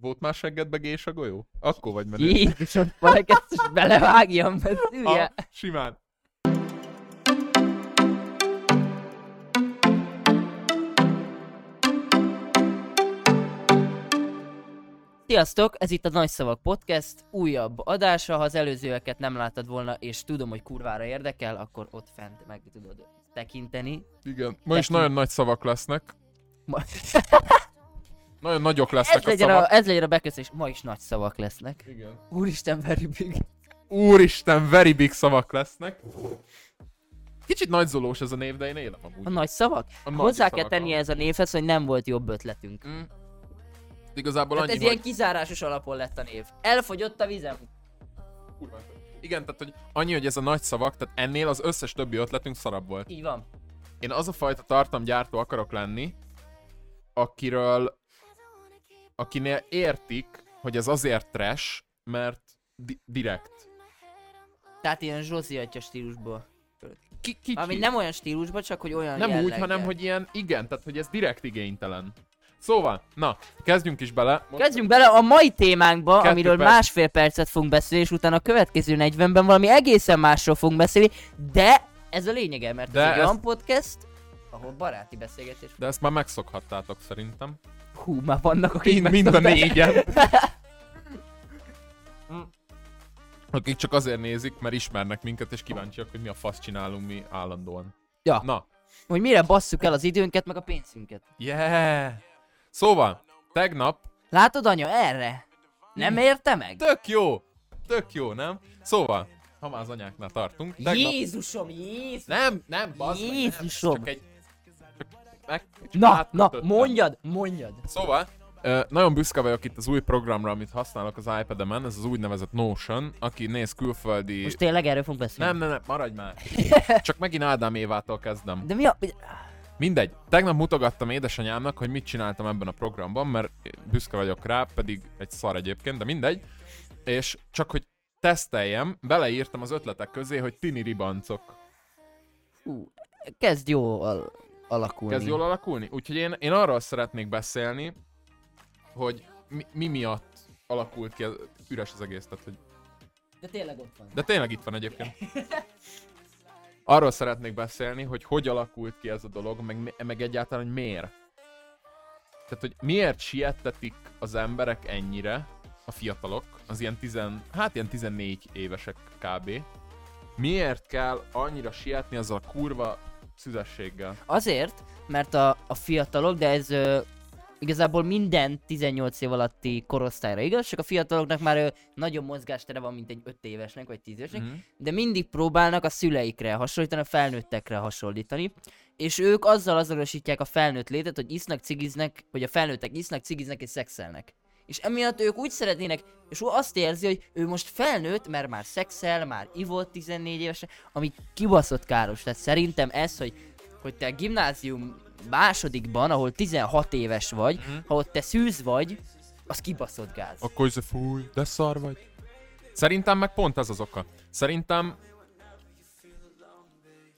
Volt már seggedbe gés a golyó? Akkor vagy menő. Jézusom, valaki ezt is belevágjam, mert hülye. simán. Sziasztok, ez itt a Nagy Szavak Podcast, újabb adása, ha az előzőeket nem láttad volna, és tudom, hogy kurvára érdekel, akkor ott fent meg tudod tekinteni. Igen. Ma is Tekint- nagyon nagy szavak lesznek. Ma... Nagyon nagyok lesznek ez, a legyen szavak. a, ez legyen a beköszönés, ma is nagy szavak lesznek. Igen. Úristen, very big. Úristen, very big szavak lesznek. Kicsit nagyzolós ez a név, de én élem amúgy. A nagy szavak? A nagy Hozzá kell szavakkal. tenni ez a névhez, hogy nem volt jobb ötletünk. Mm. Igazából Tehát annyi, ez ilyen hogy... kizárásos alapon lett a név. Elfogyott a vizem. Kurva. Igen, tehát hogy annyi, hogy ez a nagy szavak, tehát ennél az összes többi ötletünk szarabb volt. Így van. Én az a fajta tartalomgyártó akarok lenni, akiről, akinél értik, hogy ez azért trash, mert di- direkt. Tehát ilyen Zsozi atya stílusból. Ki, kicsi. Ami nem olyan stílusban, csak hogy olyan nem úgy, jelleggel. hanem hogy ilyen, igen, tehát hogy ez direkt igénytelen. Szóval, na, kezdjünk is bele. Most Kezdjünk bele a mai témánkba, Kettő amiről perc. másfél percet fogunk beszélni, és utána a következő 40-ben valami egészen másról fogunk beszélni, de ez a lényege, mert De ez egy ez- olyan podcast, ahol baráti beszélgetés. De ezt már megszokhattátok szerintem. Hú, már vannak, akik Mind, mind a négyen. Akik csak azért nézik, mert ismernek minket, és kíváncsiak, hogy mi a fasz csinálunk mi állandóan. Ja. Na, Hogy mire basszuk el az időnket, meg a pénzünket. yeah! Szóval, tegnap Látod, anya, erre? Nem érte meg? Tök jó! Tök jó, nem? Szóval, ha már az anyáknál tartunk. Tegnap... Jézusom, Jézus! Nem, nem, bazd meg, nem, Jézusom! Csak egy... Meg... Na, na, átkötöttem. mondjad, mondjad! Szóval, nagyon büszke vagyok itt az új programra, amit használok az iPad-emen, ez az úgynevezett Notion, aki néz külföldi... Most tényleg erről fogunk beszélni. Nem, nem, nem, maradj már. Csak megint Ádám Évától kezdem. De mi a... Mindegy. Tegnap mutogattam édesanyámnak, hogy mit csináltam ebben a programban, mert büszke vagyok rá, pedig egy szar egyébként, de mindegy. És csak hogy teszteljem, beleírtam az ötletek közé, hogy tini ribancok. Hú, kezd jó al- alakulni. Kezd jól alakulni? Úgyhogy én, én arról szeretnék beszélni, hogy mi, mi miatt alakult ki, üres az egész, tehát, hogy De tényleg ott van. De tényleg itt van egyébként. Arról szeretnék beszélni, hogy hogy alakult ki ez a dolog, meg, meg egyáltalán, hogy miért. Tehát, hogy miért siettetik az emberek ennyire, a fiatalok, az ilyen tizen, hát ilyen 14 évesek kb. Miért kell annyira sietni azzal a kurva szüzességgel? Azért, mert a, a fiatalok, de ez ö, igazából minden 18 év alatti korosztályra igaz, csak a fiataloknak már ö, nagyobb mozgástere van, mint egy 5 évesnek vagy 10 évesnek, Mhm. de mindig próbálnak a szüleikre hasonlítani, a felnőttekre hasonlítani, és ők azzal azonosítják a felnőtt létet, hogy isznak, cigiznek, vagy a felnőttek isznak, cigiznek és szexelnek. És emiatt ők úgy szeretnének, és ő azt érzi, hogy ő most felnőtt, mert már szexel, már ivott 14 évesen, ami kibaszott káros. Tehát szerintem ez, hogy, hogy te a gimnázium másodikban, ahol 16 éves vagy, Mhm. ha ott te szűz vagy, az kibaszott gáz. Akkor ez fúj, de szar vagy. Szerintem meg pont ez az oka. Szerintem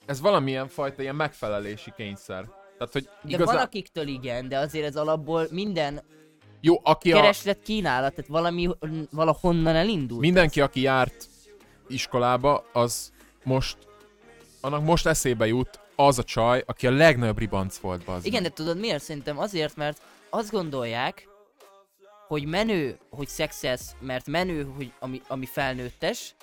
ez valamilyen fajta ilyen megfelelési kényszer. Tehát, hogy De igazán... van akiktől igen, de azért ez alapból minden Jó, aki a... kereslet kínálat, tehát valami valahonnan elindul. Mindenki, aki járt iskolába, az most, annak most eszébe jut az a csaj, aki a legnagyobb ribanc volt, bazd. Igen, de tudod miért? Szerintem azért, mert azt gondolják, hogy menő, hogy szexelsz, mert menő, hogy ami, ami felnőttes,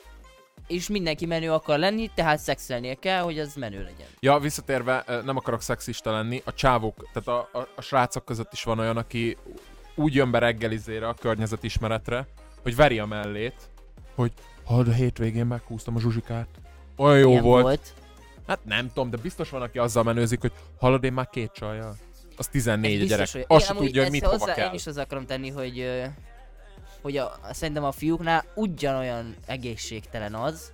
és mindenki menő akar lenni, tehát szexelnie kell, hogy az menő legyen. Ja, visszatérve, nem akarok szexista lenni, a csávok, tehát a, a, a srácok között is van olyan, aki úgy jön be reggelizére a környezetismeretre, hogy veri a mellét, hogy hallod, a hétvégén meghúztam a zsuzsikát. Olyan jó Ilyen volt. volt. Hát nem tudom, de biztos van, aki azzal menőzik, hogy hallod, én már két csajjal. Az 14 a Ez gyerek. biztos, hogy- Azt Igen, tudja, hogy mit hova hozzá kell. Én is az akarom tenni, hogy, hogy a, szerintem a fiúknál ugyanolyan egészségtelen az,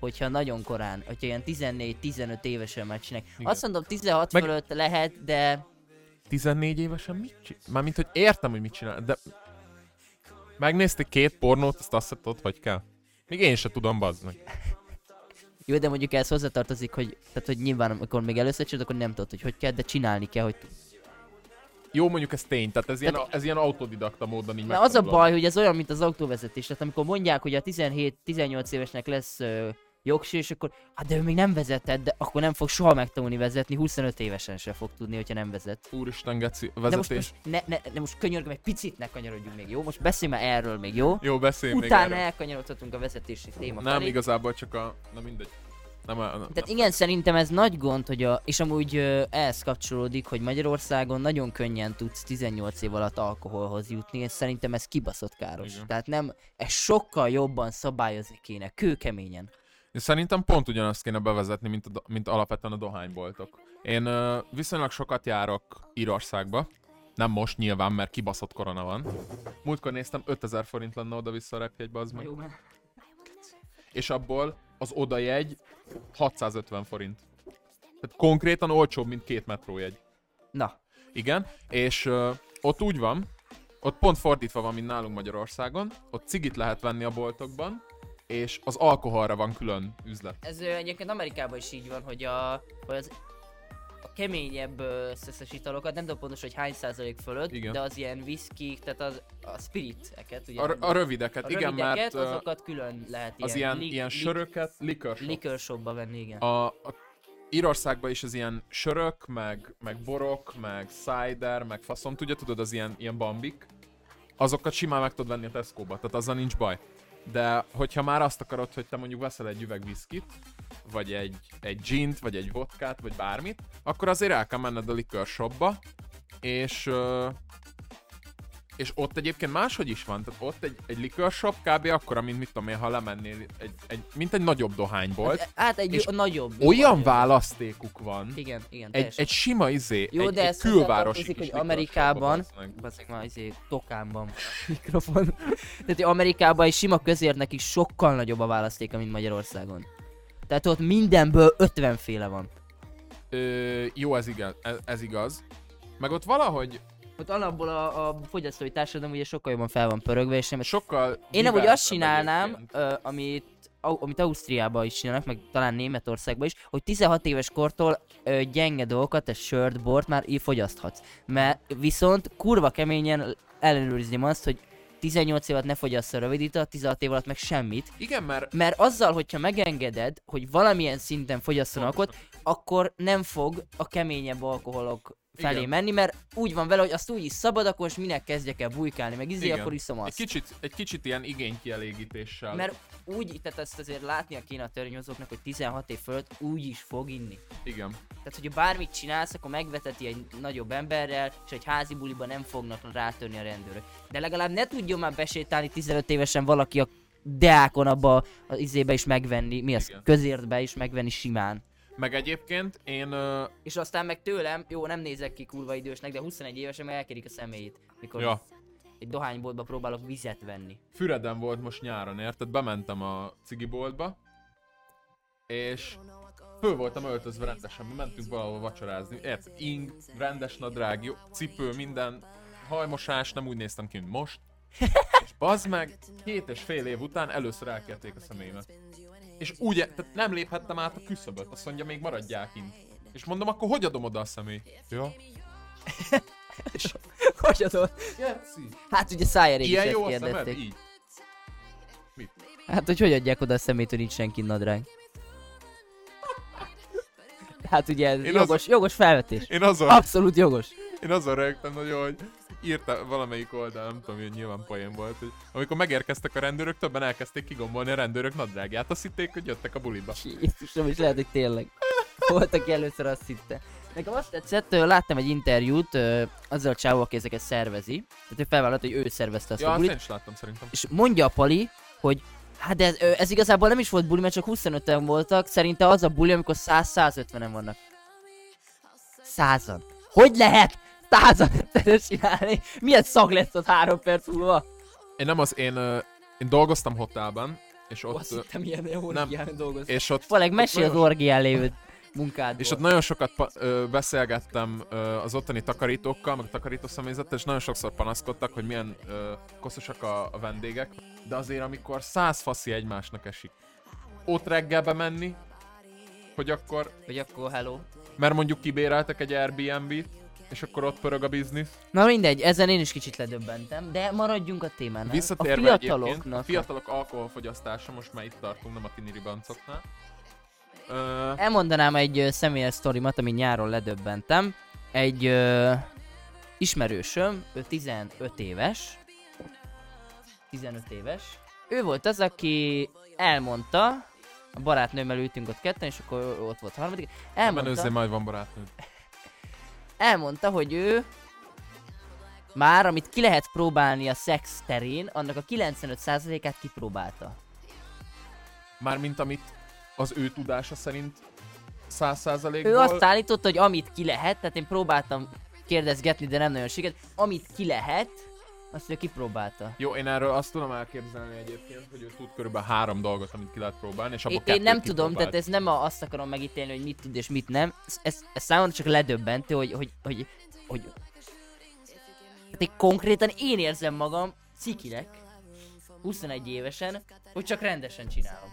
hogyha nagyon korán, hogyha ilyen 14-15 évesen már csinálják. Igen. Azt mondom 16 Meg- fölött lehet, de 14 évesen mit csinál? Mármint, hogy értem, hogy mit csinál, de... Megnézték két pornót, azt azt tudod, hogy kell. Még én se tudom, bazd meg. Jó, de mondjuk ez hozzátartozik, hogy, tehát, hogy nyilván amikor még először csinálod, akkor nem tudod, hogy hogy kell, de csinálni kell, hogy. Jó, mondjuk ez tény, tehát ez, ilyen, Tehát- ez ilyen autodidakta módon így Na az a baj, hogy ez olyan, mint az autóvezetés. Tehát amikor mondják, hogy a 17-18 évesnek lesz ö, jogsi, és akkor, hát de ő még nem vezetett, de akkor nem fog soha megtanulni vezetni, 25 évesen se fog tudni, hogyha nem vezet. Úristen, geci, De most, vezetés. most ne, ne, ne, most könyörgöm, egy picit ne kanyarodjunk még, jó? Most beszélj már erről még, jó? Jó, beszélj még Utána erről. elkanyarodhatunk a vezetési téma Nem, felé. igazából csak a... Na mindegy. Nem, nem, nem. Tehát igen, szerintem ez nagy gond, hogy a, és amúgy ö, ehhez kapcsolódik, hogy Magyarországon nagyon könnyen tudsz 18 év alatt alkoholhoz jutni, és szerintem ez kibaszott káros. Igen. Tehát nem, ez sokkal jobban szabályozni kéne, kőkeményen. Én szerintem pont ugyanazt kéne bevezetni, mint, a, mint alapvetően a dohányboltok. Én ö, viszonylag sokat járok Írországba. Nem most nyilván, mert kibaszott korona van. Múltkor néztem, 5000 forint lenne oda-vissza a repjegybe, az meg. Jó, mert... És abból az odajegy 650 forint. Tehát konkrétan olcsóbb, mint két metrójegy. Na, Igen, és ö, ott úgy van, ott pont fordítva van, mint nálunk Magyarországon, ott cigit lehet venni a boltokban, és az alkoholra van külön üzlet. ez egyébként Amerikában is így van, hogy a, hogy az a keményebb szeszes italokat, nem tudom pontosan, hogy hány százalék fölött, Igen. de az ilyen whisky, tehát az, a spiriteket, ugye? A, a rövideket, a igen, rövideket, mert azokat külön lehet az ilyen, lik- ilyen söröket, liquor shop. liquor shopba venni, igen. A, a Írországban is az ilyen sörök, meg, meg borok, meg cider, meg faszom, tudja, tudod, az ilyen, ilyen bambik, azokat simán meg tudod venni a Tesco-ba, tehát azzal nincs baj. De hogyha már azt akarod, hogy te mondjuk veszel egy üveg viszkit, vagy egy, egy gint, vagy egy vodkát, vagy bármit, akkor azért el kell menned a shopba, és és ott egyébként máshogy is van, tehát ott egy, egy liquor shop kb. akkora, mint mit tudom én, ha lemennél, egy, egy, mint egy nagyobb dohánybolt, Hát egy és nagyobb. olyan nagyobb. választékuk van, Igen, igen, egy, teljesen. egy sima izé, Jó, egy, de egy külvárosi kis hogy Amerikában, bazdmeg már izé, a mikrofon. Tehát, hogy Amerikában egy sima közértnek is sokkal nagyobb a választéka, mint Magyarországon. Tehát ott mindenből 50 féle van. Ö, jó, ez igaz, ez, ez igaz. Meg ott valahogy Ott alapból a, a fogyasztói társadalom ugye sokkal jobban fel van pörögve, és nem sokkal Én nem úgy azt csinálnám, ö, amit, amit Ausztriában is csinálnak, meg talán Németországban is, hogy 16 éves kortól ö, gyenge dolgokat, egy sört, bort már így fogyaszthatsz. Mert viszont kurva keményen ellenőrizném azt, hogy 18 év alatt ne fogyasz a rövid itat, 16 év alatt meg semmit. Igen, mert Mert azzal, hogyha megengeded, hogy valamilyen szinten fogyasszon alkot, akkor nem fog a keményebb alkoholok felé Igen. menni, mert úgy van vele, hogy azt úgy is szabad, akkor most minek kezdjek el bujkálni, meg izé, Igen. akkor iszom egy azt. kicsit, egy kicsit ilyen igénykielégítéssel. Mert úgy, tehát ezt azért látnia kéne a törvényhozóknak, hogy 16 év fölött úgy is fog inni. Igen. Tehát, hogyha bármit csinálsz, akkor megveteti egy nagyobb emberrel, és egy házi buliba nem fognak rátörni a rendőrök. De legalább ne tudjon már besétálni 15 évesen valaki a deákon abba az izébe is megvenni, mi az, Igen. közértbe is megvenni simán. Meg egyébként én ö, És aztán meg tőlem, jó, nem nézek ki kurva idősnek, de 21 évesen meg elkérik a személyét, mikor ja, egy dohányboltba próbálok vizet venni. Füreden volt most nyáron, érted? Bementem a cigiboltba, és föl voltam öltözve rendesen, mentünk valahol vacsorázni, érted? Ing, rendes nadrág, jó, cipő, minden, hajmosás, nem úgy néztem ki, mint most. És bazd meg, két és fél év után először elkérték a személyemet. És úgy, tehát nem léphettem át a küszöböt, azt mondja, még maradják kint. És mondom, akkor hogy adom oda a személy? Ja. Hogy adod? Geci. Hát ugye szájárék is ezt jó a szemed? kérdezték. Így. Mit? Hát, hogy hogy adják oda a szemét, hogy nincs senki nadrág? Hát ugye ez Én jogos, jogos felvetés. Én azon, Abszolút jogos. Én azon rögtem nagyon, hogy írta valamelyik oldal, nem tudom, hogy nyilván poén volt, hogy amikor megérkeztek a rendőrök, többen elkezdték kigombolni a rendőrök nadrágját. Azt hitték, hogy jöttek a buliba. Jézusom, és lehet, hogy tényleg. Volt, aki először azt hitte. Nekem azt tetszett, láttam egy interjút azzal a csávó, aki ezeket szervezi. Tehát ő felvállalt, hogy ő szervezte azt Ja, a azt bulit. én is láttam szerintem. És mondja a Pali, hogy hát de ez, ez igazából nem is volt buli, mert csak 25-en voltak. Szerinte az a buli, amikor 100-150-en vannak. Százan. Hogy lehet? Százan ezt csinálni? Milyen szag lesz ott három perc múlva? Én nem az, én, én dolgoztam hotelben, és ott, Azt hittem ilyen orgián dolgoztam. és ott, Faleg, mesélj az orgián lévő munkádból. és ott nagyon sokat pa- ö, beszélgettem ö, az ottani takarítókkal, meg takarítószemélyzettel, és nagyon sokszor panaszkodtak, hogy milyen ö, koszosak a, a vendégek. De azért, amikor száz faszi egymásnak esik, ott reggelbe menni, hogy akkor Hogy akkor hello. mert mondjuk kibéreltek egy Airbnb-t, és akkor ott pörög a biznisz. Na mindegy, ezen én is kicsit ledöbbentem, de maradjunk a témánál. Visszatérve a fiataloknak. a fiatalok alkoholfogyasztása, most már itt tartunk, nem a tini ribancoknál. Ö, Elmondanám egy ö, személyes sztorimat, ami nyáron ledöbbentem. Egy ö, ismerősöm, ő 15 éves. 15 éves. Ő volt az, aki elmondta, a barátnőmmel ültünk ott ketten, és akkor ő ott volt harmadik. Elmondta, majd van barátnőd. Elmondta, hogy ő már, amit ki lehet próbálni a szex terén, annak a 95%-át kipróbálta. Mármint amit az ő tudása szerint 100%-ból... Ő azt állította, hogy amit ki lehet, tehát én próbáltam kérdezgetni, de nem nagyon sikerült, amit ki lehet, azt ő kipróbálta. Jó, én erről azt tudom elképzelni egyébként, hogy ő tud körülbelül három dolgot, amit ki lehet próbálni, és abból Én, én nem tudom, tehát ez nem azt akarom megítélni, hogy mit tud és mit nem. Ez, ez, ez számomra csak ledöbbentő, hogy, hogy, hogy, hogy tehát én konkrétan én érzem magam cikinek, 21 évesen, hogy csak rendesen csinálom.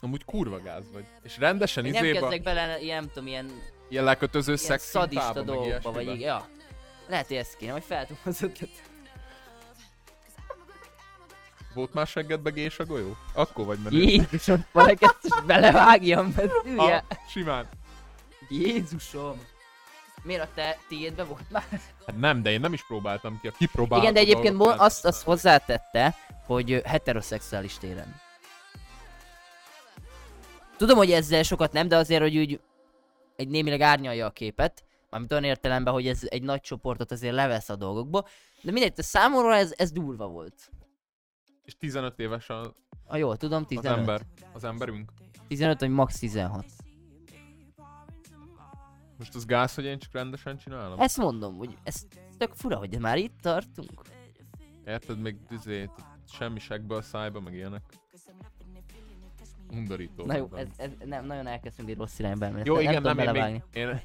Amúgy kurva gáz vagy. És rendesen Én nem izébe, kezdek bele, ilyen, nem tudom, ilyen, ilyen lekötöző ilyen szex szadista dolgokba, vagy így, ja. Lehet, hogy ezt kéne, hogy feltudom az ötletet. Volt már seggedbe gés a golyó? Akkor vagy menő. Jézusom, valaki ezt is belevágjam, mert hülye. Ah, simán. Jézusom. Miért a te tiédbe volt már? Hát nem, de én nem is próbáltam ki. A kipróbáltam Igen, de egyébként mo- azt, azt hozzátette, hogy heteroszexuális téren. Tudom, hogy ezzel sokat nem, de azért, hogy úgy egy némileg árnyalja a képet, mármint olyan értelemben, hogy ez egy nagy csoportot azért levesz a dolgokból, de mindegy, te számomra ez, ez durva volt. És 15 éves a, Ah, jól tudom, az 15. ember. Az emberünk. 15 vagy max 16. Most az gáz, hogy én csak rendesen csinálom? Ezt mondom, hogy ez tök fura, hogy már itt tartunk. Érted, még izé, semmi segből szájba, meg ilyenek. Undorító. Na jó, ez, ez nem, nagyon elkezdtünk egy rossz irányba elmenni. Jó, nem, igen, tudom nem, én, belevágni. még, én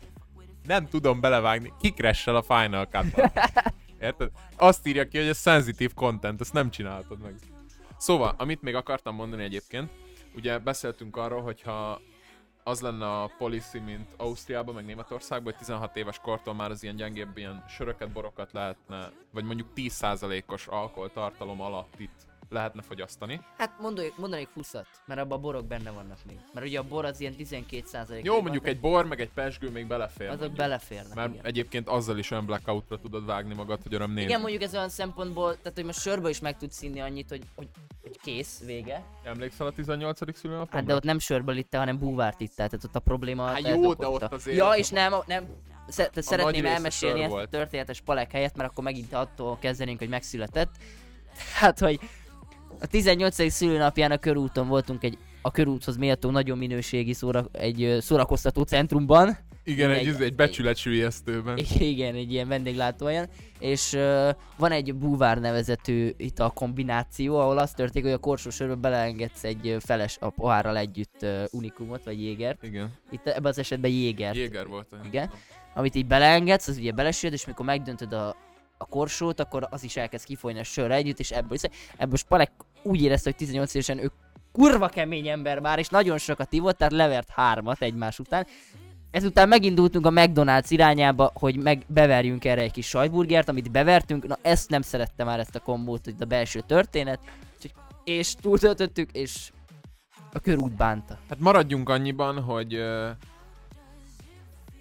nem tudom belevágni. Kikressel a Final cut Érted? Azt írja ki, hogy ez sensitive content, ezt nem csináltad meg. Szóval, amit még akartam mondani egyébként, ugye beszéltünk arról, hogyha az lenne a policy, mint Ausztriában, meg Németországban, hogy 16 éves kortól már az ilyen gyengébb ilyen söröket, borokat lehetne, vagy mondjuk 10%-os alkoholtartalom alatt itt lehetne fogyasztani. Hát mondanék, mondanék 20 mert abban a borok benne vannak még. Mert ugye a bor az ilyen 12 százalék. Jó, mondjuk egy bor, meg egy pesgő még belefér. Azok mondjuk. beleférnek, Mert igen. egyébként azzal is olyan blackoutra tudod vágni magad, hogy öröm nézni. Igen, mondjuk ez olyan szempontból, tehát hogy most sörből is meg tudsz inni annyit, hogy, hogy kész, vége. Emlékszel a 18. szülőnapomra? Hát de ott nem sörből ittál, hanem búvárt ittál, tehát ott a probléma Hát jó, de ott azért- Ja, és nem, nem, szeretném elmesélni ezt a történetes palek helyett, mert akkor megint attól kezdenénk, hogy megszületett. Hát, hogy a 18. szülőnapján a körúton voltunk egy a körúthoz méltó nagyon minőségi szóra, egy szórakoztató centrumban. Igen, egy, egy- egy, becsületsülyeztőben. Igen, egy ilyen vendéglátóhelyen, és uh, van egy búvár nevezetű itt a kombináció, ahol az történik, hogy a korsó sörbe beleengedsz egy feles a pohárral együtt uh, unikumot, vagy jégert. Igen. Itt ebben az esetben jégert, Jéger volt. Igen. amit így beleengedsz, az ugye belesüld, és mikor megdöntöd a, a korsót, akkor az is elkezd kifolyni a sörre együtt, és ebből, ebből Spalek úgy érezte, hogy 18 évesen ő kurva kemény ember már, és nagyon sokat ivott, tehát levert hármat egymás után. Ezután megindultunk a McDonald's irányába, hogy meg beverjünk erre egy kis sajtburgert, amit bevertünk. Na ezt nem szerette már ezt a kombót, hogy a belső történet. És túltöltöttük, és a körút bánta. Hát maradjunk annyiban, hogy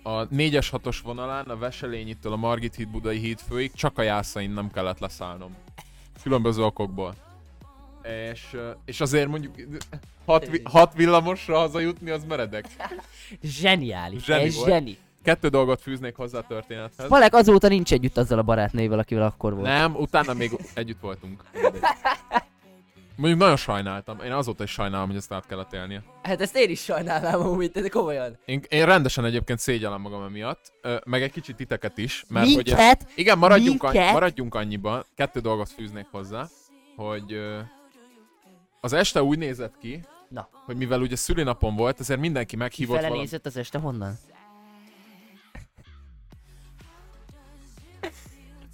a 4-es 6-os vonalán a Veselényitől a Margit híd Budai híd főig csak a jászain nem kellett leszállnom. Különböző okokból. És, és azért mondjuk 6 vi- hat villamosra hazajutni az meredek. Zseniális, Zseni ez volt. zseni. Kettő dolgot fűznék hozzá a történethez. Palek azóta nincs együtt azzal a barátnővel, akivel akkor volt. Nem, utána még együtt voltunk. Mondjuk nagyon sajnáltam. Én azóta is sajnálom, hogy ezt át kellett élnie. Hát ezt én is sajnálnám amúgy, de komolyan. Én, én rendesen egyébként szégyellem magam emiatt, ö, meg egy kicsit titeket is, mert hogy ez, Minket? igen, maradjunk, Minket? annyi, maradjunk annyiban, kettő dolgot fűznék hozzá, hogy ö, az este úgy nézett ki, Na. hogy mivel ugye szülinapom volt, ezért mindenki meghívott Kifele valami... nézett az este honnan?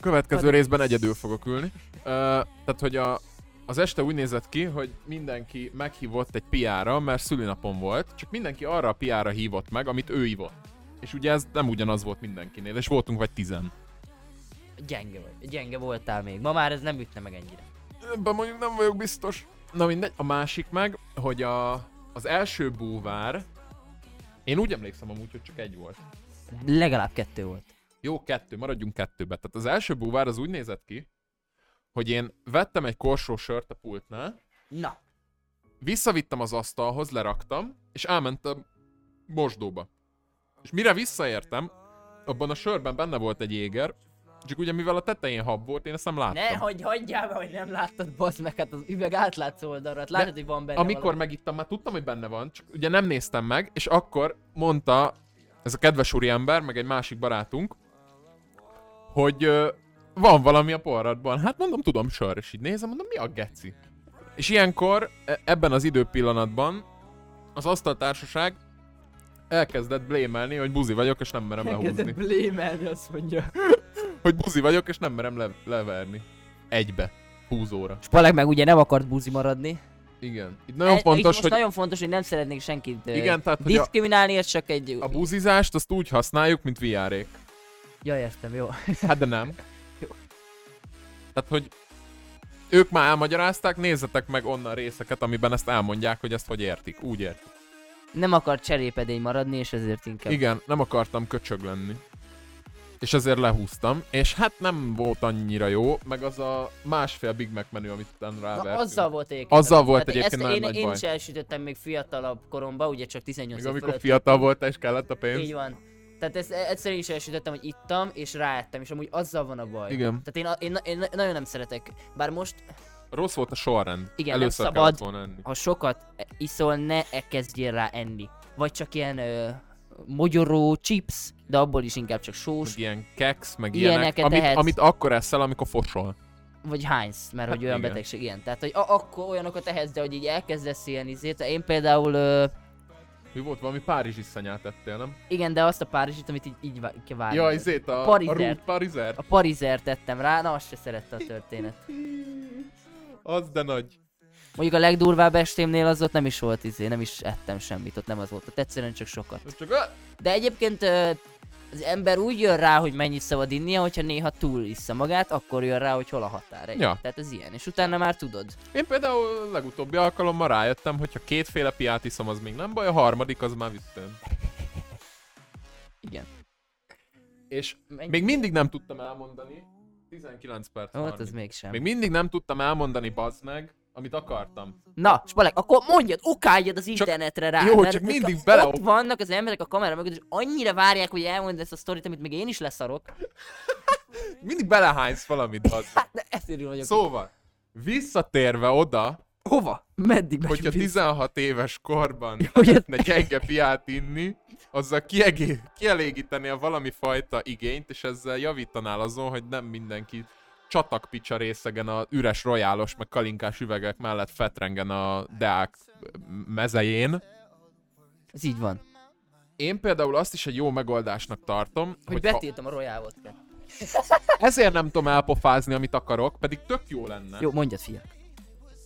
Következő részben egyedül fogok ülni. Ö, tehát, hogy a, az este úgy nézett ki, hogy mindenki meghívott egy piára, mert szülinapom volt, csak mindenki arra a piára hívott meg, amit ő ivott. És ugye ez nem ugyanaz volt mindenkinél, és voltunk vagy tizen. Gyenge vagy. Gyenge voltál még. Ma már ez nem ütne meg ennyire. Ebben mondjuk nem vagyok biztos. Na mindegy, a másik meg, hogy a, az első búvár, én úgy emlékszem amúgy, hogy csak egy volt. Legalább kettő volt. Jó, kettő, maradjunk kettőbe. Tehát az első búvár az úgy nézett ki, hogy én vettem egy korsó sört a pultnál, Na. visszavittem az asztalhoz, leraktam, és elmentem mosdóba. És mire visszaértem, abban a sörben benne volt egy éger, csak ugye mivel a tetején hab volt, én ezt nem láttam. Ne, hogy hagyjál be, hogy nem láttad, bazd meg, hát az üveg átlátszó oldalra, hát látod, hogy van benne Amikor valami. megittam, már tudtam, hogy benne van, csak ugye nem néztem meg, és akkor mondta ez a kedves úriember, meg egy másik barátunk, hogy ö, van valami a porradban. Hát mondom, tudom, sör, és így nézem, mondom, mi a geci? És ilyenkor, e- ebben az időpillanatban az asztaltársaság elkezdett blémelni, hogy buzi vagyok, és nem merem lehúzni. blémelni, azt mondja. Hogy buzi vagyok, és nem merem le- leverni. Egybe. Húzóra. Spalek meg ugye nem akart buzi maradni. Igen. Itt nagyon E- fontos, most hogy nagyon fontos, hogy nem szeretnék senkit Igen, tehát, diszkriminálni, ez csak egy... a buzizást azt úgy használjuk, mint viárék. Ja, értem, jó. Hát de nem. Jó. Tehát, hogy ők már elmagyarázták, nézzetek meg onnan részeket, amiben ezt elmondják, hogy ezt hogy értik. Úgy értik. Nem akar cserépedény maradni, és ezért inkább... Igen, nem akartam köcsög lenni. És ezért lehúztam, és hát nem volt annyira jó, meg az a másfél Big Mac menü, amit utána Na, rávertünk. azzal volt egyébként. Azzal volt hát egyébként nagyon én, nagy én baj. is elsütöttem még fiatalabb koromban, ugye csak 18 Még amikor fölött. fiatal voltál és kellett a pénz. Így van. Tehát ezt egyszer én is elsütöttem, hogy ittam, és ráettem, és amúgy azzal van a baj. Igen. Tehát én, én, én, nagyon nem szeretek, bár most, Rossz volt a sorrend. Igen, nem Először szabad. kellett volna enni. ha sokat iszol, ne kezdjél rá enni. Vagy csak ilyen ö, mogyoró, chips, de abból is inkább csak sós, Meg ilyen keks, meg ilyenek, amit, amit akkor eszel, amikor fosol. vagy Heinz, mert Hát hogy olyan igen. betegség, ilyen. Tehát, hogy a- akkor olyanokat tehetsz, de hogy így elkezdesz ilyen izét. Én például, ö, Mi volt? Valami Párizsi szanyát ettél, nem? igen, de azt a párizsit, amit így, így várj. Ja, izét a, a Parizert. Root Parizert. A parizert tettem rá, na azt se szerette a történet. Az de nagy. Mondjuk a legdurvább estémnél az ott nem is volt izé, nem is ettem semmit, ott nem az volt, ott egyszerűen csak sokat. A... De egyébként az ember úgy jön rá, hogy mennyit szabad innia, hogyha néha túl issza magát, akkor jön rá, hogy hol a határ. Ja. Tehát ez ilyen, és utána már tudod. Én például legutóbbi alkalommal rájöttem, hogy ha kétféle piát iszom, az még nem baj, a harmadik az már visszajön. Igen. És Mennyi? még mindig nem tudtam elmondani, 19 perc Ó, hát 30. ez mégsem. Még mindig nem tudtam elmondani, bazd meg, amit akartam. Na, Spalek, akkor mondjad, okáljad az internetre rá. Jó, mert csak mindig a- bele- Ott vannak az emberek a kamera mögött, és annyira várják, hogy elmondd ezt a sztorit, amit még én is leszarok. Mindig belehánysz valamit, meg. Hát, de ezért vagyok. Szóval, visszatérve oda, hova? Meddig hogyha megyünk vissza? 16 éves korban szeretne gyenge piát inni, azzal kiegé- kielégíteni a valami fajta igényt, és ezzel javítanál azon, hogy nem mindenki csatakpicsa részegen a üres rojálos, meg kalinkás üvegek mellett fetrengen a deák mezején. Ez így van. Én például azt is egy jó megoldásnak tartom, Hogy hogy ha, betiltom a Royal vodka. ezért nem tudom elpofázni, amit akarok, pedig tök jó lenne. Jó, mondjad, fia.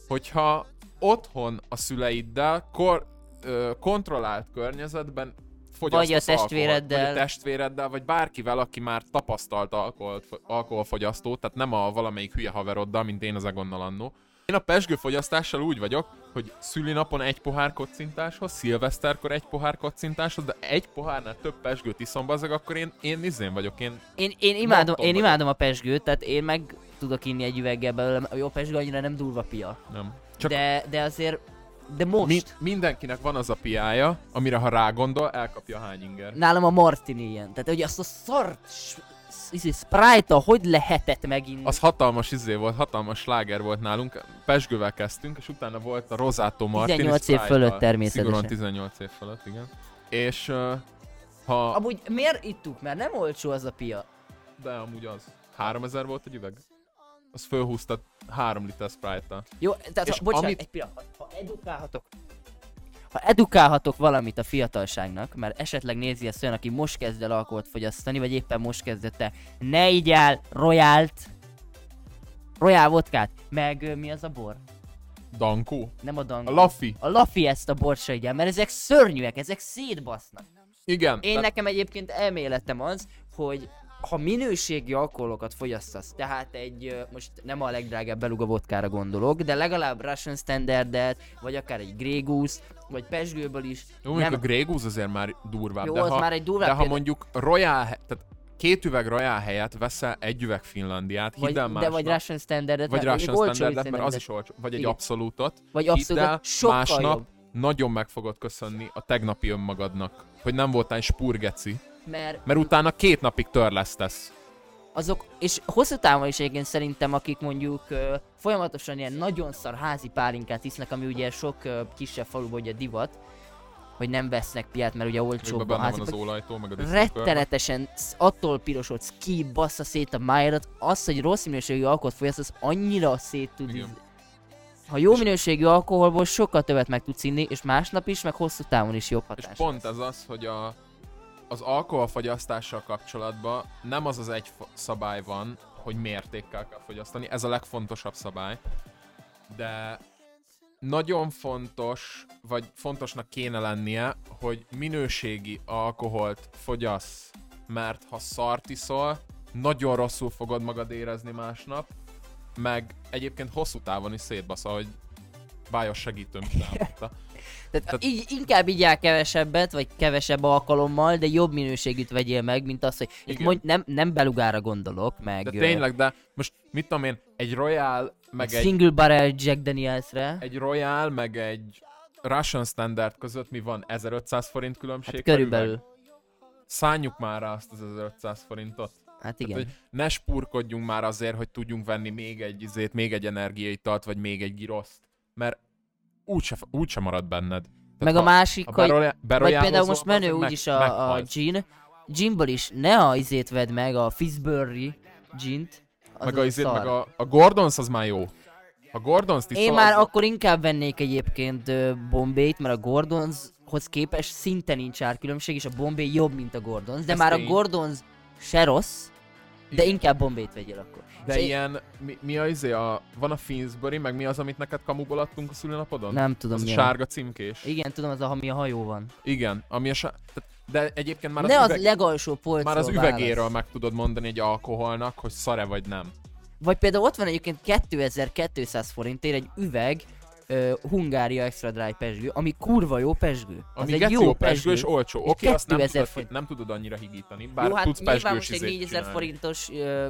hogyha otthon a szüleiddel kor, ö, kontrollált környezetben Vagy a alkoholt, testvéreddel. vagy a testvéreddel, vagy bárkivel, aki már tapasztalt alkoholt, alkoholfogyasztó, tehát nem a valamelyik hülye haveroddal, mint én az Egonnal annó. Én a pesgőfogyasztással úgy vagyok, hogy szülinapon egy pohár kocintáshoz, szilveszterkor egy pohár kocintáshoz, de egy pohárnál több pesgőt iszom, bazeg, akkor én, én izén vagyok, én Én, én, imádom, én vagyok. imádom a pesgőt, tehát én meg tudok inni egy üveggel belőle. A jó pesgő annyira nem durva pia. nem. Csak De, de azért, de most. mi, mindenkinek van az a piája, amire ha rágondol, elkapja hány inger. Nálam a Martini ilyen. Tehát, hogy azt a szart, izé, Sprite-a hogy lehetett meginni? Az hatalmas izé volt, hatalmas sláger volt nálunk. Pesgővel kezdtünk, és utána volt a Rosato Martini 18 év fölött természetesen. Szigorúan 18 év fölött, igen. És uh, ha... Amúgy miért ittuk? Mert nem olcsó az a pia. De amúgy az. 3000 volt egy üveg? Az fölhúzta 3 liter Sprite-tal. Jó, tehát És ha, bocsánat, amit- egy pillanat, ha edukálhatok, ha edukálhatok valamit a fiatalságnak, mert esetleg nézi ezt olyan, aki most kezd el alkoholt fogyasztani, vagy éppen most kezdett el, ne igyál royált, royál vodkát, meg mi az a bor? Dankó? Nem a dang. A Laffy? a Laffy ezt a bort se igyál, mert ezek szörnyűek, ezek szétbasznak. Igen. Én tehát- nekem egyébként elméletem az, hogy ha minőségi alkoholokat fogyasztasz, tehát egy, most nem a legdrágább beluga vodkára gondolok, de legalább Russian Standardet, vagy akár egy Grey Goose, vagy Pesgőből is. Jó, mondjuk nem- a Grey Goose azért már durvább. Jó, de az ha, már egy durvább De ha mondjuk Royal, tehát két üveg Royal helyett veszel egy üveg Finlandiát, hidd el de másnak, vagy Russian Standardet, vagy Russian Standardet, mert az is olcsó, vagy egy Igen. abszolútot, Vagy hidd abszolút el, sokkal másnap jobb. nagyon meg fogod köszönni a tegnapi önmagadnak, hogy nem voltál egy spurgeci, Mert mert utána két napig törlesztesz. azok, és hosszú távon is egyébként szerintem, akik mondjuk ö, folyamatosan ilyen nagyon szar házi pálinkát isznak, ami ugye sok ö, kisebb faluban ugye divat, hogy nem vesznek piát, mert ugye olcsóbb a házi az olajtól, meg a rettenetesen attól pirosodsz ki, bassza szét a májadat, az, hogy rossz minőségű alkoholt fogyasztasz, annyira szét tud Igen. Ha jó minőségű alkoholból sokkal többet meg tudsz inni, és másnap is, meg hosszú távon is jobb És hatás. pont ez az, hogy a, az alkoholfogyasztással kapcsolatban nem az az egy szabály van, hogy mértékkel kell fogyasztani, ez a legfontosabb szabály, de nagyon fontos, vagy fontosnak kéne lennie, hogy minőségi alkoholt fogyasz, mert ha szart iszol, nagyon rosszul fogod magad érezni másnap, meg egyébként hosszú távon is szétbasz, ahogy bájos segítőm támadta. Tehát, Tehát- így, inkább igyál kevesebbet, vagy kevesebb alkalommal, de jobb minőségűt vegyél meg, mint az, hogy itt mondj, nem, nem belugára gondolok, meg De tényleg, de most mit tudom én, egy Royal, meg egy, single barrel Jack Danielsre, egy Royal, meg egy Russian Standard között mi van? 1500 forint különbség? hát körülbelül. üveg? Szálljuk már rá azt az 1500 forintot. Hát Tehát, igen. hogy ne spurkodjunk már azért, hogy tudjunk venni még egy izét, még egy energiaitalt, vagy még egy giroszt. Mert úgyse, úgyse marad benned. Tehát Meg a másik, ha hogy beroja- Vagy például most menő akkor meg- úgyis a, a gin. Ginből is ne a izét vedd meg, a Fizzbury gint. Az Meg a, izét, szar. meg a, a Gordons az már jó. A Gordons iszol, Én már az- akkor inkább vennék egyébként Bombay-t, mert a Gordonshoz képest szinte nincs árkülönbség, és a Bombay jobb, mint a Gordons. De Ez már tény. a Gordons se rossz, de inkább Bombay-t vegyél akkor. De És ilyen, mi, mi a izé, a, van a Finsbury, meg mi az, amit neked kamuból adtunk a szülinapodon? Nem tudom az mi a- sárga címkés. Igen, tudom, az a, ami a hajó van. Igen, ami a sá... De egyébként már ne az, az üveg... legalsó polcról már az üvegéről válasz. meg tudod mondani egy alkoholnak, hogy szare vagy nem. Vagy például ott van egyébként 2200 forintért egy üveg uh, Hungária Extra Dry pesgő, ami kurva jó pesgő. Az Ami egy jó, pesgő és olcsó. Oké, azt nem 2000 tudod, forint. nem tudod annyira higítani, bár jó, hát tudsz pesgős most egy izét 4000 csinálni. forintos uh,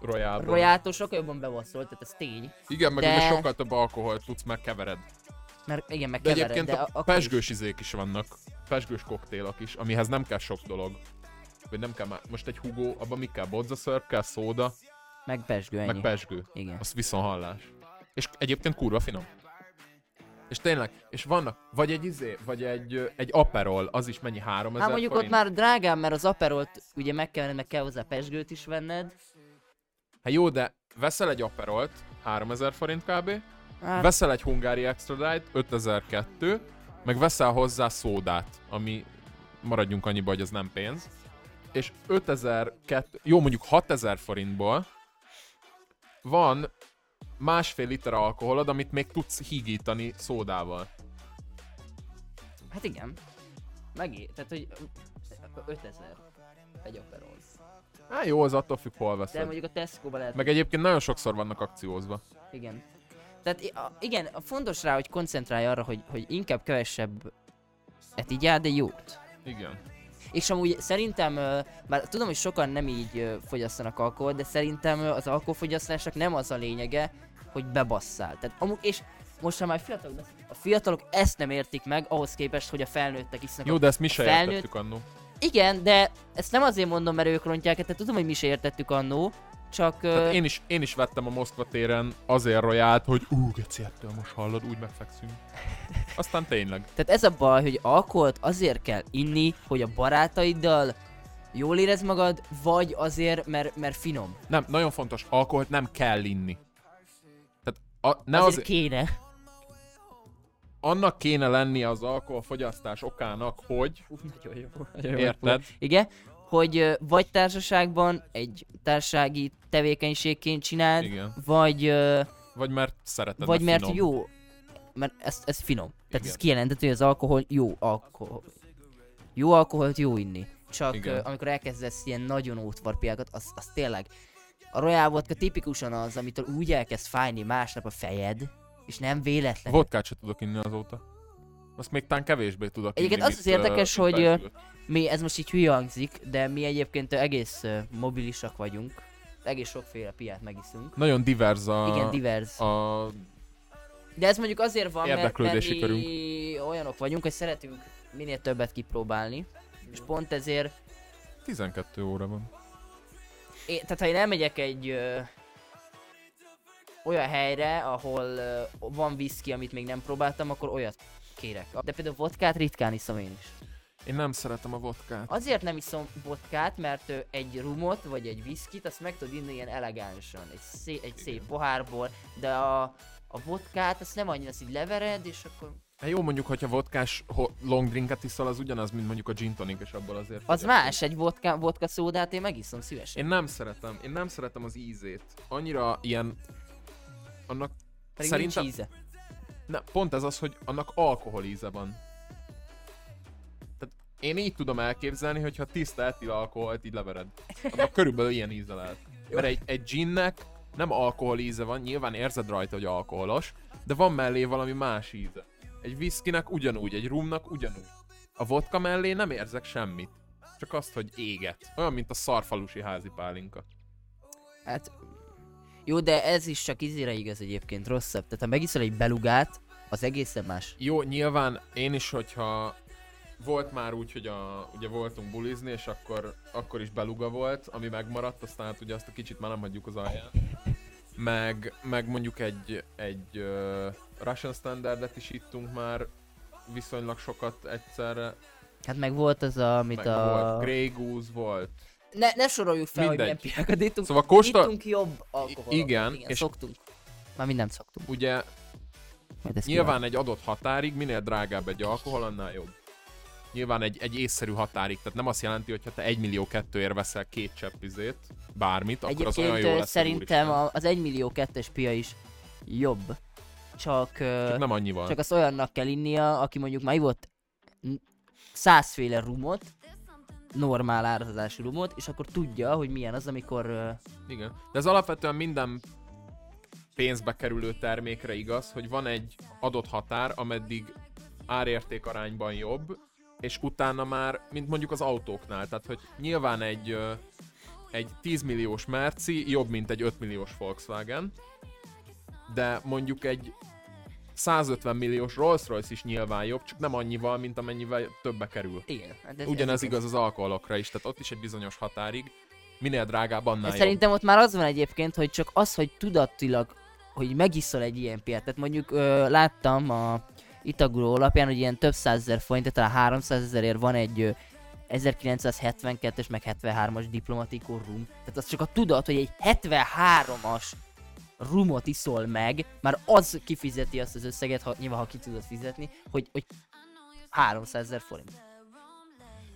Royálból. rojától sokkal jobban bevasszolt, tehát ez tény. Igen, meg de- ugye sokkal több alkoholt tudsz megkevered. Mert igen, meg De kevered, egyébként de a, a, akkor is. pesgős izék is vannak. Pesgős koktélok is, amihez nem kell sok dolog. Vagy nem kell már, most egy hugó, abban mi kell? Bodza szörp kell, szóda, Meg pesgő, ennyi. meg pesgő. igen. Az viszonhallás. És egyébként kurva finom. És tényleg, és vannak, vagy egy izé, vagy egy, egy aperol, az is mennyi, 3000 Hát mondjuk forint? ott már drágább, mert az aperolt ugye meg kell venned, meg kell hozzá pesgőt is venned. Hát jó, de veszel egy aperolt, 3000 forint kb. Hát, Veszel egy Hungary Extra Light, 5002, meg veszel hozzá szódát, ami maradjunk annyiba, hogy az nem pénz. És 5002, jó mondjuk 6000 forintból van másfél liter alkoholod, amit még tudsz hígítani szódával. hát igen. Megé, tehát hogy 5000 egy aperol. Hát jó, az attól függ, hol De veszed. mondjuk a Tesco-ba lehet Meg egyébként nagyon sokszor vannak akciózva. Igen. Tehát igen, fontos rá, hogy koncentrálj arra, hogy, hogy inkább kevesebb et igyál, de jót. Igen. És amúgy szerintem, ö, bár tudom, hogy sokan nem így fogyasztanak alkoholt, de szerintem az alkoholfogyasztásnak nem az a lényege, hogy bebasszál. Tehát amúgy, és most ha már fiatalok, a fiatalok ezt nem értik meg, ahhoz képest, hogy a felnőttek isznak. Jó, de ezt mi se felnőtt- értettük annó. Igen, de ezt nem azért mondom, mert ők rontják, tehát tudom, hogy mi se értettük annó, csak... Tehát én is, én is vettem a Moszkva téren azért rojált, hogy ú, geci, ettől most hallod, úgy megfekszünk. Aztán tényleg. Tehát ez a baj, hogy alkoholt azért kell inni, hogy a barátaiddal jól érez magad, vagy azért, mert, mert finom. Nem, nagyon fontos, alkoholt nem kell inni. Tehát a, ne azért az, kéne. annak kéne lennie az alkoholfogyasztás okának, hogy, Nagyon jó. Nagyon jó érted? Igen, hogy vagy társaságban egy társasági tevékenységként csináld, Igen. vagy, Vagy mert szereted, vagy mert finom. jó. Mert ez, ez finom. Tehát Igen. ez kijelentett, hogy az alkohol jó alkohol. Jó alkoholt jó inni. Csak Igen. amikor elkezdesz ilyen nagyon ótvarpiákat, az, az tényleg... A Royal Vodka tipikusan az, amitől úgy elkezd fájni másnap a fejed, és nem véletlen. Vodkát se tudok inni azóta. Azt még talán kevésbé tudok Egyébként inni, az az érdekes, hogy. Mi, ez most így hülye hangzik, de mi egyébként egész mobilisak vagyunk. Egész sokféle piát megiszunk. Nagyon divers a... Igen, divers. a De ez mondjuk azért van, mert, mert mi körünk. olyanok vagyunk, hogy szeretünk minél többet kipróbálni. És pont ezért, 12 óra van. Én, tehát ha én elmegyek egy ö, olyan helyre, ahol ö, van whisky, amit még nem próbáltam, akkor olyat kérek. De például vodkát ritkán iszom én is. Én nem szeretem a vodkát. Azért nem iszom vodkát, mert ö, egy rumot vagy egy viszkit, azt meg tudod inni ilyen elegánsan, egy, szé- egy szép pohárból, de a, a vodkát azt nem annyira, azt így levered, és akkor Hát jó, mondjuk, hogyha vodkás long drinket iszol, az ugyanaz, mint mondjuk a gin tonic, és abból azért... az fogyasztunk. más, egy vodka, vodka szódát én megiszom szívesen. Én nem szeretem, én nem szeretem az ízét. Annyira ilyen... Annak Pedig szerintem... nincs íze. Ne, pont ez az, hogy annak alkohol íze van. Tehát én így tudom elképzelni, hogyha tiszta etil alkoholt így levered. Annak körülbelül ilyen íze lehet. Mert egy, egy ginnek nem alkohol íze van, nyilván érzed rajta, hogy alkoholos, de van mellé valami más íze. Egy whiskynek ugyanúgy, egy rumnak ugyanúgy. A vodka mellé nem érzek semmit. Csak azt, hogy éget. Olyan, mint a szarfalusi házi pálinka. Hát, jó, de ez is csak izére igaz egyébként, rosszabb. Tehát ha megiszol egy belugát, az egészen más. Jó, nyilván én is, hogyha volt már úgy, hogy a, ugye voltunk bulizni, és akkor, akkor is beluga volt, ami megmaradt, aztán hát ugye azt a kicsit már nem hagyjuk az alján. Meg, meg mondjuk egy, egy uh, Russian Standardet is ittunk már viszonylag sokat egyszerre. Hát meg volt az, a, amit Meg a... volt Grey Goose volt. Ne, ne soroljuk fel, hogy milyen Mindegy. piákat ittunk. Szóval kóstol... Ittunk jobb alkoholot. igen, igen és- szoktunk. Már mindent szoktunk. Ugye nyilván egy adott határig, minél drágább egy alkohol, annál jobb. Nyilván egy, egy észszerű határig, tehát nem azt jelenti, hogy ha te 1 millió kettőért veszel két cseppizét, bármit, akkor az olyan Egyébként jó lesz. szerintem a, az 1 millió kettes pia is jobb. Csak, Csak nem annyival. csak azt olyannak kell innia, aki mondjuk már ivott n- százféle rumot, normál árazású rumot, és akkor tudja, hogy milyen az, amikor... Igen. De ez alapvetően minden pénzbe kerülő termékre igaz, hogy van egy adott határ, ameddig árérték arányban jobb, és utána már, mint mondjuk az autóknál, tehát hogy nyilván egy, egy 10 milliós Merci jobb, mint egy 5 milliós Volkswagen, de mondjuk egy 150 milliós Rolls-Royce is nyilván jobb, csak nem annyival, mint amennyivel többe kerül. Igen. Hát ez, Ugyanez ez igaz az alkoholokra is, tehát ott is egy bizonyos határig. Minél drágább, annál jobb. szerintem ott már az van egyébként, hogy csak az, hogy tudatilag, hogy megiszol egy ilyen piát. Tehát mondjuk ö, láttam a Itaguró alapján, hogy ilyen több százezer forint, tehát talán 300 ezerért van egy ö, 1972-es meg 73-as diplomatikó rum. Tehát az csak a tudat, hogy egy 73-as rumot iszol meg, már az kifizeti azt az összeget, ha, nyilván ha ki tudod fizetni, hogy, hogy 300 ezer forint.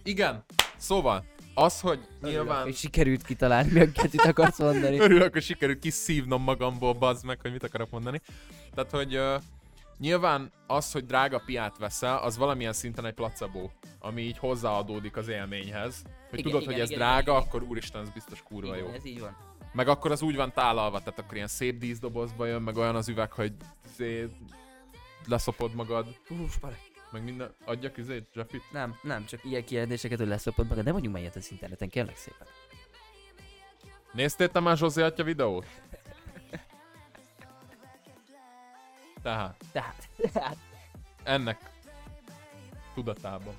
Igen, szóval, az, hogy Nyilván... nyilván Hogy sikerült kitalálni, mi a kettőt akarsz mondani. örülök, hogy sikerült kiszívnom magamból, bazd meg, hogy mit akarok mondani. Tehát, hogy uh, nyilván az, hogy drága piát veszel, az valamilyen szinten egy placebo, ami így hozzáadódik az élményhez. Hogy Igen, tudod, igen, hogy ez igen, drága, igen, akkor úristen, ez biztos kurva jó. Igen, ez így van. Meg akkor az úgy van tálalva, tehát akkor ilyen szép díszdobozba jön, meg olyan az üveg, hogy szét leszopod magad, Hú, spare. meg minden, adjak izét, Jeffit? Nem, nem, csak ilyen kérdéseket, hogy leszopod magad, de mondjuk már ilyet az interneten, kérlek szépen. Néztél te már Zsozé atya videót? Tehát, Tehát, tehát ennek tudatában.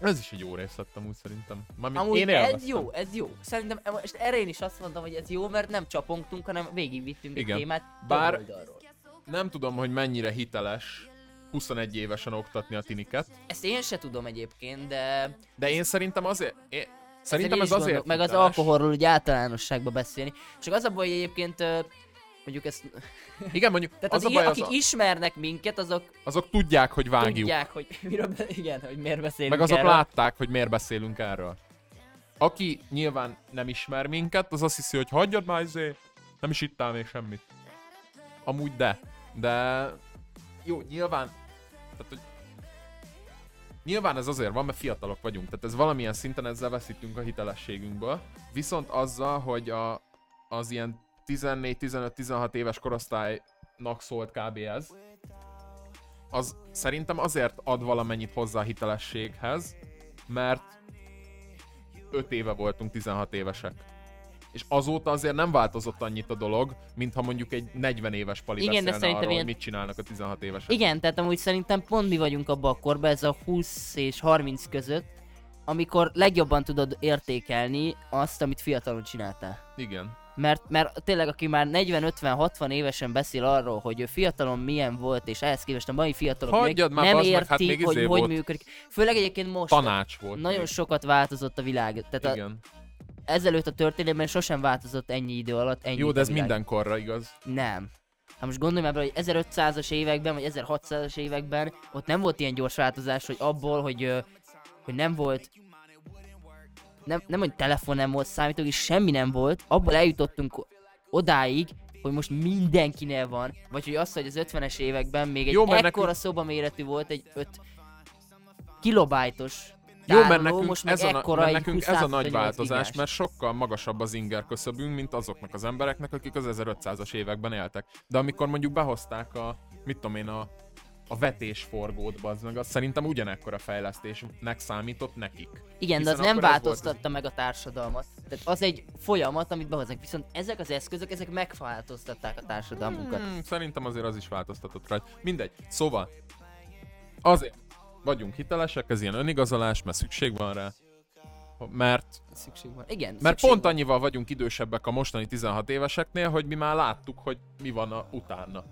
Ez is egy jó rész lett amúgy szerintem. Mármint amúgy én ez jó, ez jó. Szerintem most erre én is azt mondom, hogy ez jó, mert nem csapongtunk, hanem végigvittünk Igen. témát Bár- oldalról. Nem tudom, hogy mennyire hiteles 21 évesen oktatni a tiniket, Ezt én se tudom egyébként, de de én szerintem azért... Én, szerintem ez is azért gondolok, meg az alkoholról úgy általánosságban beszélni. Csak az a baj, hogy egyébként mondjuk ezt, Igen, mondjuk tehát az az a baj, az akik a, ismernek minket, azok azok tudják, hogy vágjuk. tudják, hogy miről, igen, hogy miért beszélünk Meg azok erről. látták, hogy miért beszélünk erről. Aki nyilván nem ismer minket, az azt hiszi, hogy hagyjad már izé, nem is ittál még semmit. Amúgy de. De jó, nyilván, tehát, hogy Nyilván ez azért van, mert fiatalok vagyunk, tehát ez valamilyen szinten ezzel veszítünk a hitelességünkből. Viszont azzal, hogy a, az ilyen 14-15-16 éves korosztálynak szólt kb. ez, az szerintem azért ad valamennyit hozzá a hitelességhez, mert 5 éve voltunk 16 évesek. És azóta azért nem változott annyit a dolog, mint ha mondjuk egy 40 éves pali Igen, de szerintem arról, ilyen- mit csinálnak a 16 évesek. Igen, tehát amúgy szerintem pont mi vagyunk abban a korban, ez a 20 és 30 között, amikor legjobban tudod értékelni azt, amit fiatalon csináltál. Igen. Mert, mert tényleg, aki már 40-50-60 évesen beszél arról, hogy ő fiatalon milyen volt, és ehhez képest a mai fiatalok Hagyjad még már, nem meg, értik, hát még hogy izé hogy volt. működik. Főleg egyébként most Tanács volt. nagyon még. sokat változott a világ. Tehát a, Igen. ezelőtt a történelemben sosem változott ennyi idő alatt ennyi Jó, de ez a mindenkorra igaz. Nem. Hát most gondolj már hogy 1500-as években, vagy 1600-as években ott nem volt ilyen gyors változás, hogy abból, hogy, hogy nem volt nem, nem, hogy telefon nem volt, számítógép, semmi nem volt, abból eljutottunk odáig, hogy most mindenkinél van, vagy hogy az, hogy az 50-es években még egy Jó, ekkora nekünk- szoba méretű volt, egy 5 kilobájtos Jó, mert nekünk, most ez, a, ekkora mert nekünk ez a nagy 258 változás, gigás. mert sokkal magasabb az inger köszöbünk, mint azoknak az embereknek, akik az 1500-as években éltek. De amikor mondjuk behozták a, mit tudom én, a, a vetésforgót, bazd meg, az szerintem ugyanekkora fejlesztésnek számított nekik. Igen, de az nem változtatta meg a társadalmat. Tehát az egy folyamat, amit behoznak. Viszont ezek az eszközök, ezek megváltoztatták a társadalmunkat. Hmm, szerintem azért az is változtatott rajta. Mindegy. Szóval, azért vagyunk hitelesek, ez ilyen önigazolás, mert szükség van rá. Mert Szükség van. Igen, Mert pont van. annyival vagyunk idősebbek a mostani 16 éveseknél, hogy mi már láttuk, hogy mi van a utána.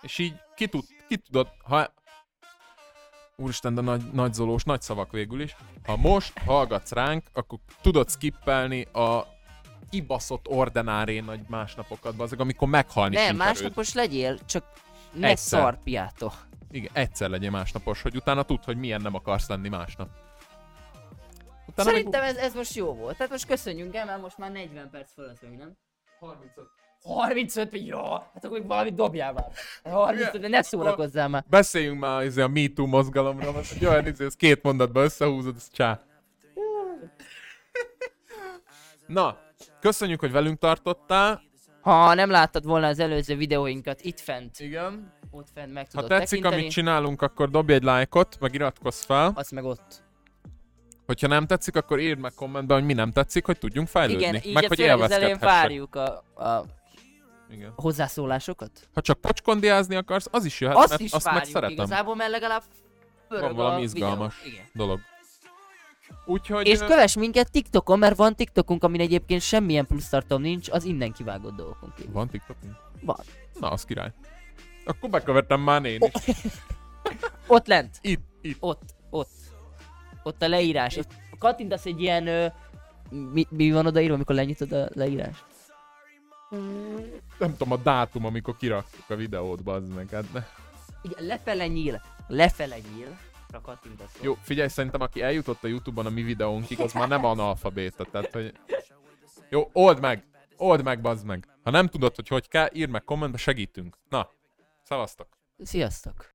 És így ki, tud, ki tudod, ha... Úristen, de nagy, nagy zolós, nagy szavak végül is. Ha most hallgatsz ránk, akkor tudod skippelni a kibaszott ordenáré nagy másnapokat, azok, amikor meghalni Nem, erőd. másnapos legyél, csak ne Egyszer. szarpiátó. Igen, egyszer legyél másnapos, hogy utána tudd, hogy milyen nem akarsz lenni másnap. Utána Szerintem ez, ez most jó volt. Tehát most köszönjünk el, mert most már 40 perc fölött vagy, nem? 35. 35, vagy jó, hát akkor valamit dobjál már. 35, de ne szórakozzál már. Beszéljünk már izé, a MeToo mozgalomról, mert egy olyan izé, ez két mondatba összehúzod, ez csá. Na, köszönjük, hogy velünk tartottál. Ha nem láttad volna az előző videóinkat itt fent, Igen. ott fent meg Ha tudod tetszik, tekinteni, amit csinálunk, akkor dobj egy lájkot, meg iratkozz fel. azt meg ott. Hogyha nem tetszik, akkor írd meg kommentben, hogy mi nem tetszik, hogy tudjunk fejlődni. Igen, így meg a hogy élvezkedhessek. várjuk a, a Igen. hozzászólásokat. Ha csak pocskondiázni akarsz, az is jöhet, Azt mert is azt meg várjuk szeretem. igazából, mert legalább Van valami izgalmas. Videó. Igen. dolog. Úgyhogy... És kövess minket TikTokon, mert van TikTokunk, amin egyébként semmilyen plusz tartalom nincs, az innen kivágott dolgokon kívül. Van TikTokunk? Van. Na, az király. Akkor bekövettem már én is. Ott lent. Itt, itt. Ott. Ott. Ott a leírás. Ott kattintasz egy ilyen... Ö, mi, mi van odaírva, amikor lenyitod a leírás? Nem tudom, a dátum, amikor kiraktuk a videót, bazd meg. Hát ne. Igen, lefele nyíl. Lefele nyíl. Jó, figyelj, szerintem aki eljutott a Youtube-on a mi videónkig, az már nem analfabéta, tehát hogy... Jó, old meg! Old meg, bazd meg! Ha nem tudod, hogy hogy kell, írd meg kommentbe, segítünk. Na, szavaztok! Sziasztok.